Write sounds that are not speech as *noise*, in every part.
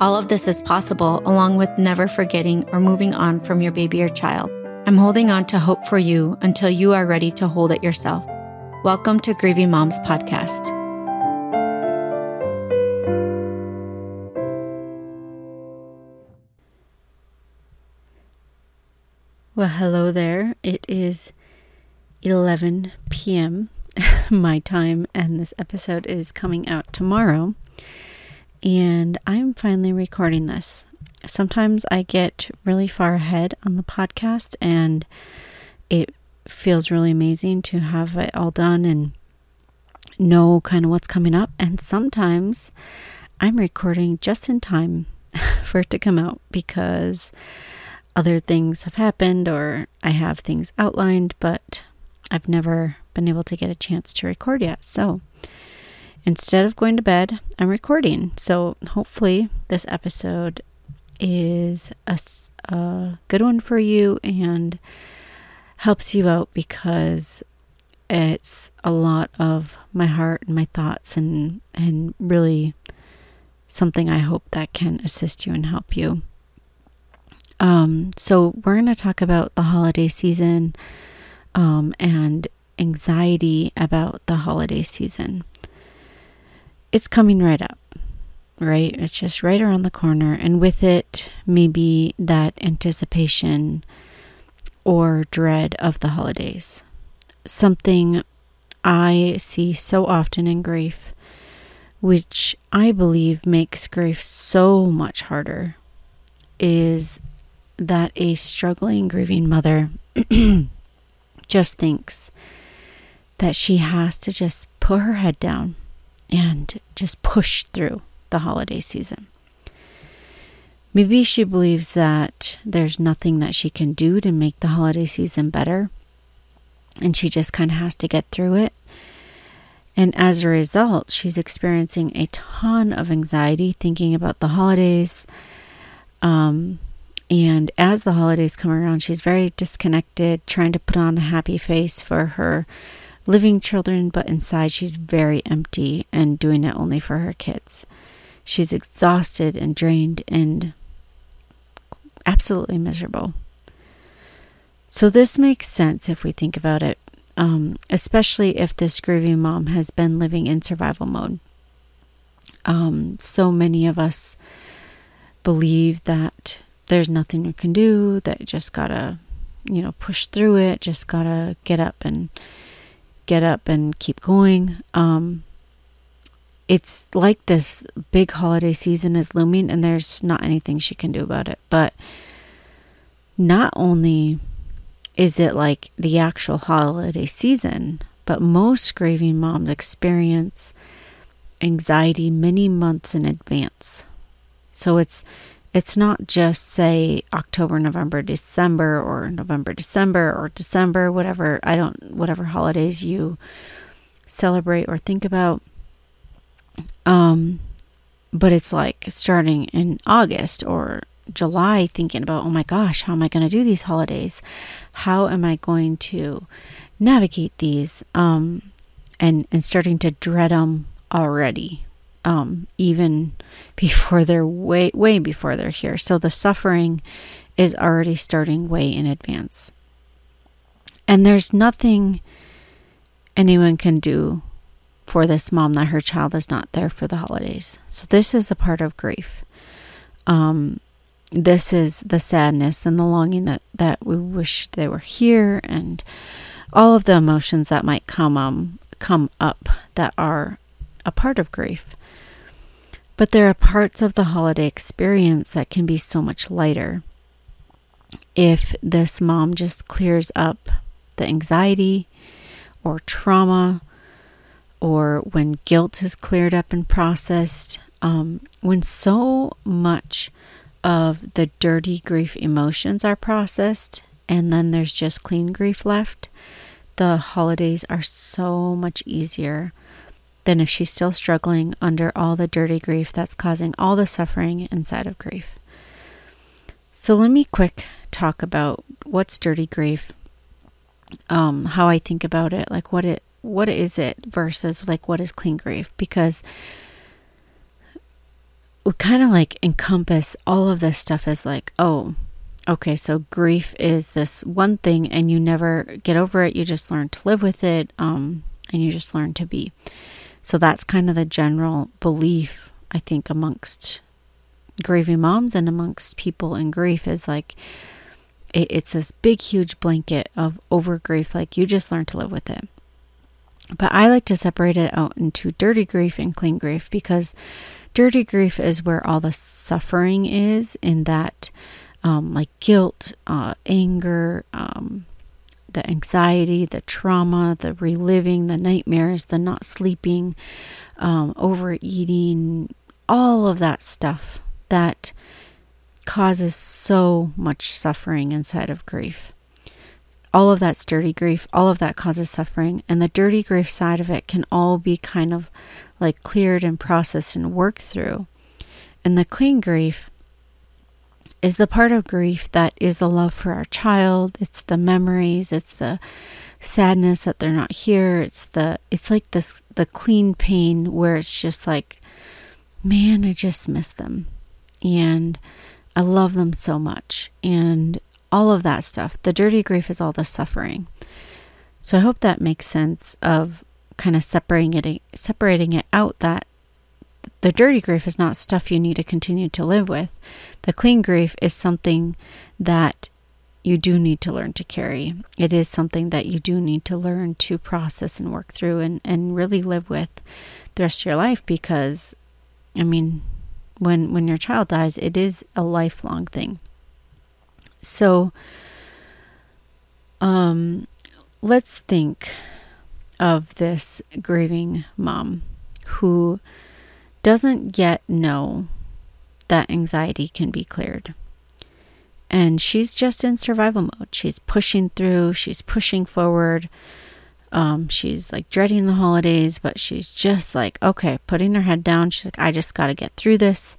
All of this is possible along with never forgetting or moving on from your baby or child. I'm holding on to hope for you until you are ready to hold it yourself. Welcome to Grieving Moms Podcast. Well, hello there. It is 11 p.m. *laughs* my time, and this episode is coming out tomorrow. And I'm finally recording this sometimes I get really far ahead on the podcast and it feels really amazing to have it all done and know kind of what's coming up. And sometimes I'm recording just in time *laughs* for it to come out because other things have happened or I have things outlined, but I've never been able to get a chance to record yet. So instead of going to bed, I'm recording. So hopefully, this episode is a, a good one for you and helps you out because it's a lot of my heart and my thoughts and and really something I hope that can assist you and help you. Um, so we're going to talk about the holiday season um, and anxiety about the holiday season. It's coming right up right? It's just right around the corner. And with it, maybe that anticipation or dread of the holidays. Something I see so often in grief, which I believe makes grief so much harder, is that a struggling, grieving mother *clears throat* just thinks that she has to just put her head down and just push through the holiday season. Maybe she believes that there's nothing that she can do to make the holiday season better, and she just kind of has to get through it. And as a result, she's experiencing a ton of anxiety thinking about the holidays. Um, and as the holidays come around, she's very disconnected, trying to put on a happy face for her living children, but inside she's very empty and doing it only for her kids. She's exhausted and drained and absolutely miserable. So, this makes sense if we think about it, um, especially if this grieving mom has been living in survival mode. Um, so many of us believe that there's nothing you can do, that you just gotta, you know, push through it, just gotta get up and get up and keep going. Um, it's like this big holiday season is looming and there's not anything she can do about it. But not only is it like the actual holiday season, but most grieving moms experience anxiety many months in advance. So it's it's not just say October, November, December or November, December or December, whatever I don't whatever holidays you celebrate or think about um, but it's like starting in August or July thinking about, oh my gosh, how am I going to do these holidays? How am I going to navigate these? Um, and, and starting to dread them already, um, even before they're way, way before they're here. So the suffering is already starting way in advance. And there's nothing anyone can do for this mom that her child is not there for the holidays. So this is a part of grief. Um, this is the sadness and the longing that that we wish they were here, and all of the emotions that might come um come up that are a part of grief. But there are parts of the holiday experience that can be so much lighter. If this mom just clears up the anxiety or trauma or when guilt is cleared up and processed, um, when so much of the dirty grief emotions are processed and then there's just clean grief left, the holidays are so much easier than if she's still struggling under all the dirty grief that's causing all the suffering inside of grief. So let me quick talk about what's dirty grief, um, how I think about it, like what it what is it versus like what is clean grief because we kind of like encompass all of this stuff as like oh okay so grief is this one thing and you never get over it you just learn to live with it um, and you just learn to be so that's kind of the general belief i think amongst grieving moms and amongst people in grief is like it, it's this big huge blanket of over grief like you just learn to live with it. But I like to separate it out into dirty grief and clean grief because dirty grief is where all the suffering is in that, um, like guilt, uh, anger, um, the anxiety, the trauma, the reliving, the nightmares, the not sleeping, um, overeating, all of that stuff that causes so much suffering inside of grief all of that's dirty grief, all of that causes suffering, and the dirty grief side of it can all be kind of like cleared and processed and worked through. And the clean grief is the part of grief that is the love for our child, it's the memories, it's the sadness that they're not here, it's the it's like this the clean pain where it's just like man, I just miss them. And I love them so much. And all of that stuff. The dirty grief is all the suffering. So I hope that makes sense of kind of separating it separating it out that the dirty grief is not stuff you need to continue to live with. The clean grief is something that you do need to learn to carry. It is something that you do need to learn to process and work through and, and really live with the rest of your life because I mean when when your child dies it is a lifelong thing. So, um, let's think of this grieving mom who doesn't yet know that anxiety can be cleared. And she's just in survival mode. She's pushing through, she's pushing forward. Um, she's like dreading the holidays, but she's just like, okay, putting her head down. She's like, I just got to get through this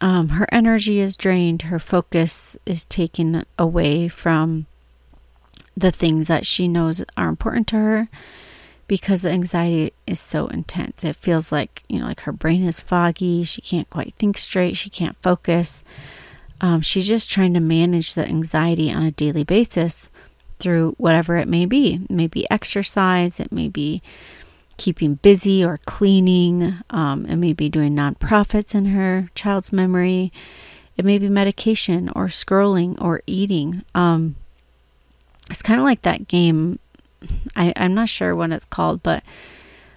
um, her energy is drained, her focus is taken away from the things that she knows are important to her because the anxiety is so intense. It feels like, you know, like her brain is foggy. She can't quite think straight. She can't focus. Um, she's just trying to manage the anxiety on a daily basis through whatever it may be. It may be exercise, it may be keeping busy or cleaning. Um, it may be doing nonprofits in her child's memory. It may be medication or scrolling or eating. Um, it's kind of like that game. I, I'm not sure what it's called, but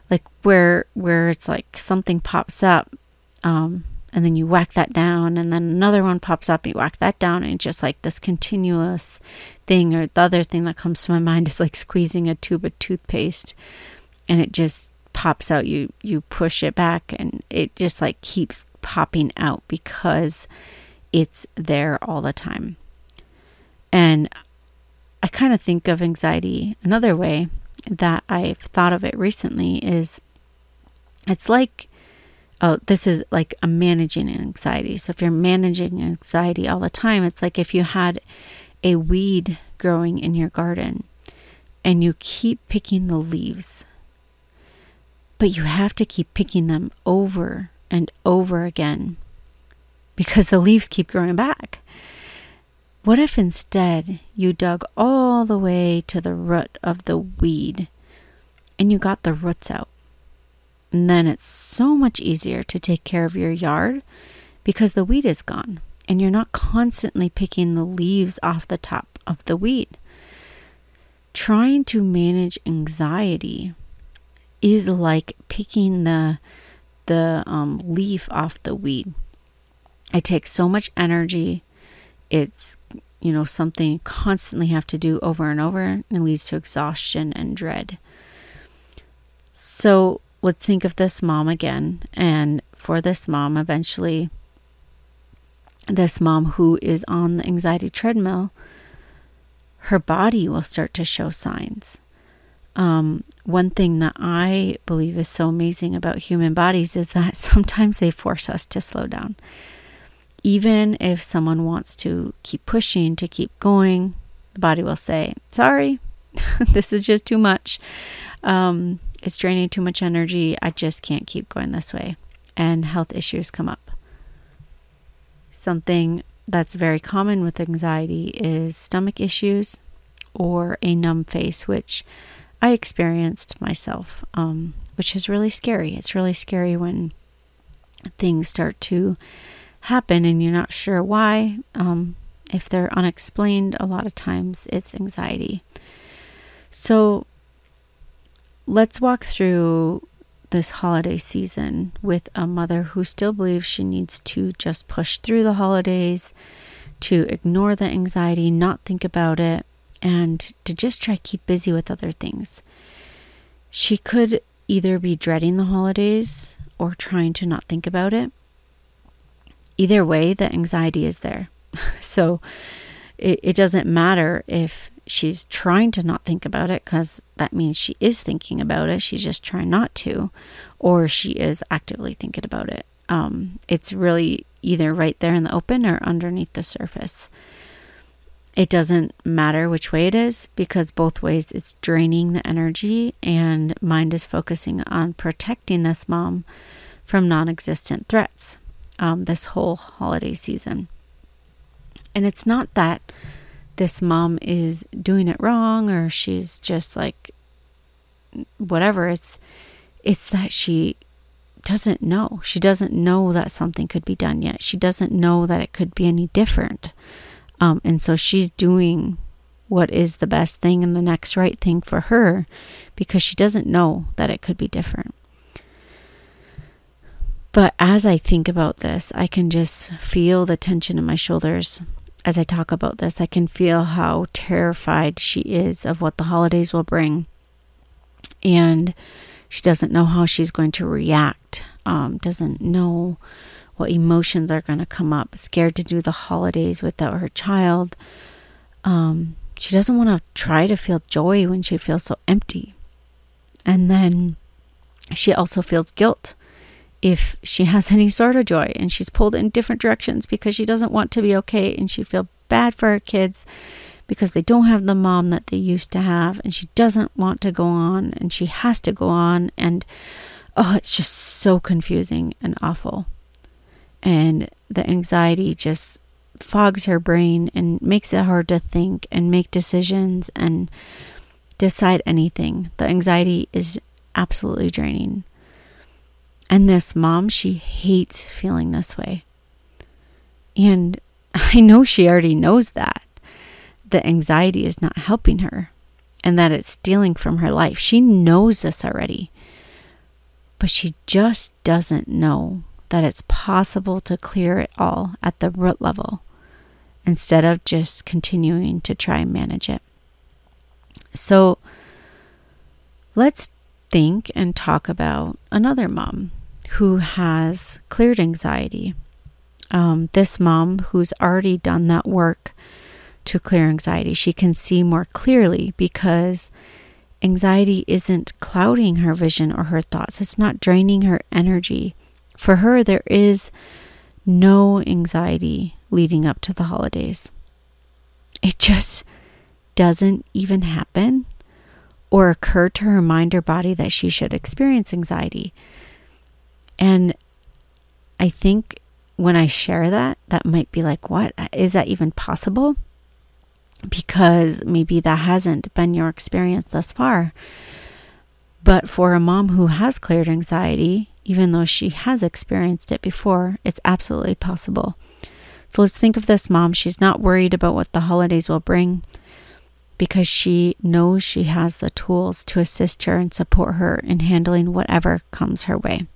like where where it's like something pops up, um, and then you whack that down, and then another one pops up, and you whack that down, and just like this continuous thing. Or the other thing that comes to my mind is like squeezing a tube of toothpaste and it just pops out you you push it back and it just like keeps popping out because it's there all the time and i kind of think of anxiety another way that i've thought of it recently is it's like oh this is like a managing anxiety so if you're managing anxiety all the time it's like if you had a weed growing in your garden and you keep picking the leaves but you have to keep picking them over and over again because the leaves keep growing back. What if instead you dug all the way to the root of the weed and you got the roots out? And then it's so much easier to take care of your yard because the weed is gone and you're not constantly picking the leaves off the top of the weed. Trying to manage anxiety is like picking the the um, leaf off the weed. It takes so much energy. It's you know something you constantly have to do over and over, and it leads to exhaustion and dread. So let's think of this mom again, and for this mom, eventually, this mom who is on the anxiety treadmill, her body will start to show signs. Um, one thing that I believe is so amazing about human bodies is that *laughs* sometimes they force us to slow down. Even if someone wants to keep pushing, to keep going, the body will say, Sorry, *laughs* this is just too much. Um, it's draining too much energy. I just can't keep going this way. And health issues come up. Something that's very common with anxiety is stomach issues or a numb face, which I experienced myself, um, which is really scary. It's really scary when things start to happen and you're not sure why. Um, if they're unexplained, a lot of times it's anxiety. So let's walk through this holiday season with a mother who still believes she needs to just push through the holidays, to ignore the anxiety, not think about it, and to just try to keep busy with other things. She could either be dreading the holidays or trying to not think about it. Either way, the anxiety is there. *laughs* so it, it doesn't matter if she's trying to not think about it because that means she is thinking about it. She's just trying not to, or she is actively thinking about it. Um, it's really either right there in the open or underneath the surface. It doesn't matter which way it is because both ways it's draining the energy, and mind is focusing on protecting this mom from non existent threats um, this whole holiday season. And it's not that this mom is doing it wrong or she's just like whatever. It's it's that she doesn't know. She doesn't know that something could be done yet. She doesn't know that it could be any different. Um, and so she's doing what is the best thing and the next right thing for her because she doesn't know that it could be different. But as I think about this, I can just feel the tension in my shoulders. As I talk about this, I can feel how terrified she is of what the holidays will bring. And she doesn't know how she's going to react, um, doesn't know what emotions are going to come up, scared to do the holidays without her child. Um, she doesn't want to try to feel joy when she feels so empty. And then she also feels guilt if she has any sort of joy and she's pulled in different directions because she doesn't want to be okay and she feel bad for her kids because they don't have the mom that they used to have and she doesn't want to go on and she has to go on and oh it's just so confusing and awful and the anxiety just fogs her brain and makes it hard to think and make decisions and decide anything. The anxiety is absolutely draining. And this mom, she hates feeling this way. And *laughs* I know she already knows that. The anxiety is not helping her and that it's stealing from her life. She knows this already. But she just doesn't know that it's possible to clear it all at the root level instead of just continuing to try and manage it. So let's think and talk about another mom who has cleared anxiety. Um, this mom who's already done that work to clear anxiety, she can see more clearly because anxiety isn't clouding her vision or her thoughts, it's not draining her energy. For her, there is no anxiety leading up to the holidays. It just doesn't even happen or occur to her mind or body that she should experience anxiety. And I think when I share that, that might be like, what? Is that even possible? Because maybe that hasn't been your experience thus far. But for a mom who has cleared anxiety, even though she has experienced it before, it's absolutely possible. So let's think of this mom. She's not worried about what the holidays will bring because she knows she has the tools to assist her and support her in handling whatever comes her way.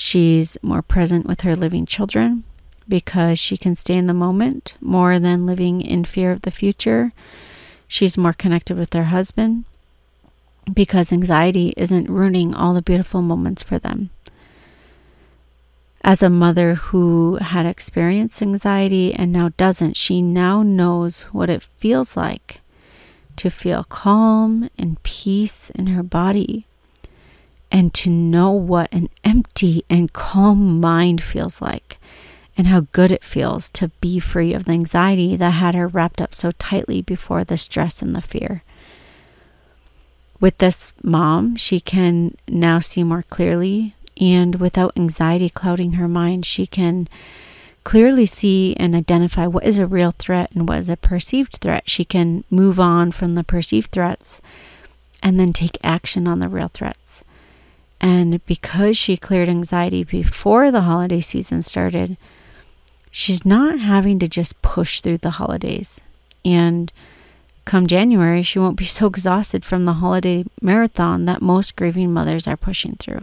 She's more present with her living children because she can stay in the moment more than living in fear of the future. She's more connected with her husband because anxiety isn't ruining all the beautiful moments for them. As a mother who had experienced anxiety and now doesn't, she now knows what it feels like to feel calm and peace in her body and to know what an empty and calm mind feels like and how good it feels to be free of the anxiety that had her wrapped up so tightly before the stress and the fear. With this mom, she can now see more clearly, and without anxiety clouding her mind, she can clearly see and identify what is a real threat and what is a perceived threat. She can move on from the perceived threats and then take action on the real threats. And because she cleared anxiety before the holiday season started, she's not having to just push through the holidays. And come January, she won't be so exhausted from the holiday marathon that most grieving mothers are pushing through.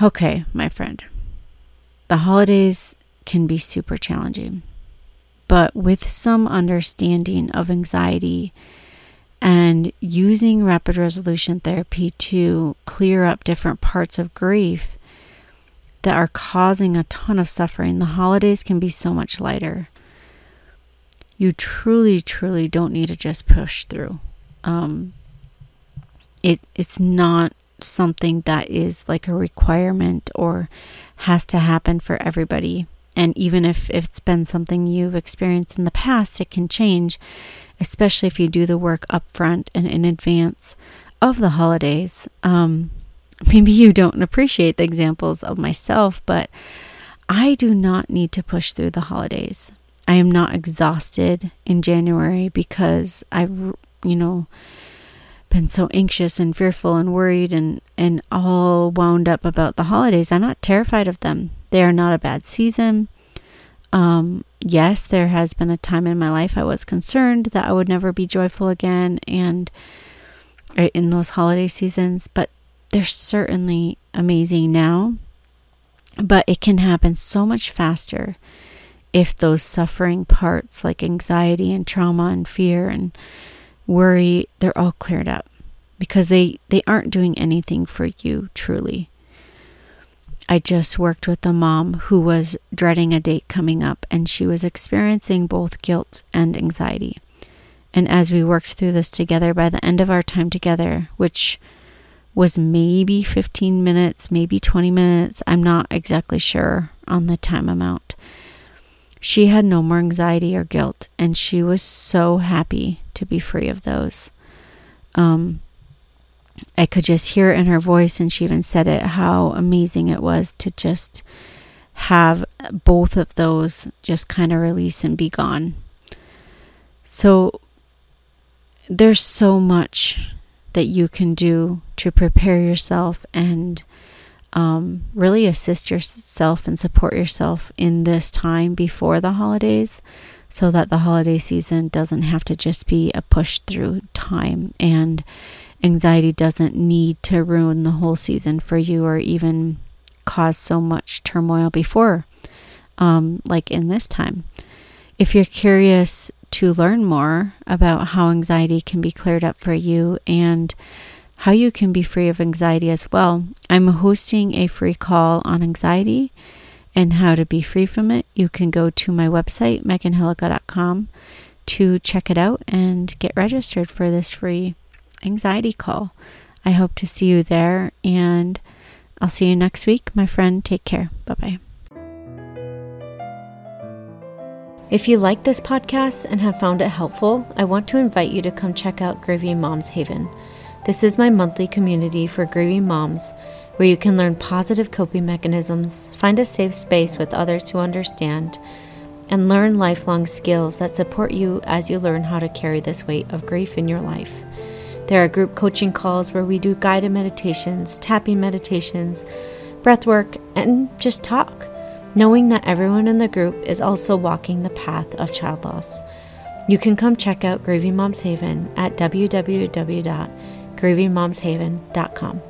Okay, my friend, the holidays can be super challenging, but with some understanding of anxiety and using rapid resolution therapy to clear up different parts of grief that are causing a ton of suffering, the holidays can be so much lighter. You truly, truly don't need to just push through. Um, it it's not something that is like a requirement or has to happen for everybody. And even if, if it's been something you've experienced in the past, it can change especially if you do the work up front and in advance of the holidays. Um, *laughs* maybe you don't appreciate the examples of myself, but I do not need to push through the holidays. I am not exhausted in January because I've, you know, been so anxious and fearful and worried and, and all wound up about the holidays. I'm not terrified of them. They are not a bad season. Um, yes, there has been a time in my life I was concerned that I would never be joyful again and uh, in those holiday seasons, but they're certainly amazing now. But it can happen so much faster if those suffering parts like anxiety and trauma and fear and worry, they're all cleared up because they, they aren't doing anything for you truly. I just worked with a mom who was dreading a date coming up and she was experiencing both guilt and anxiety. And as we worked through this together, by the end of our time together, which was maybe 15 minutes, maybe 20 minutes, I'm not exactly sure on the time amount. She had no more anxiety or guilt, and she was so happy to be free of those. Um, I could just hear it in her voice, and she even said it how amazing it was to just have both of those just kind of release and be gone. So there's so much that you can do to prepare yourself and um, really assist yourself and support yourself in this time before the holidays so that the holiday season doesn't have to just be a push through time and anxiety doesn't need to ruin the whole season for you or even cause so much turmoil before, um, like in this time. If you're curious to learn more about how anxiety can be cleared up for you and how you can be free of anxiety as well, I'm hosting a free call on anxiety and how to be free from it. You can go to my website, meganhilleke.com, to check it out and get registered for this free anxiety call. I hope to see you there, and I'll see you next week, my friend. Take care. Bye bye. If you like this podcast and have found it helpful, I want to invite you to come check out Grieving Moms Haven. This is my monthly community for grieving moms where you can learn positive coping mechanisms, find a safe space with others who understand, and learn lifelong skills that support you as you learn how to carry this weight of grief in your life. There are group coaching calls where we do guided meditations, tapping meditations, breath work, and just talk, knowing that everyone in the group is also walking the path of child loss. You can come check out Grieving Moms Haven at www.grievingmomshaven.com.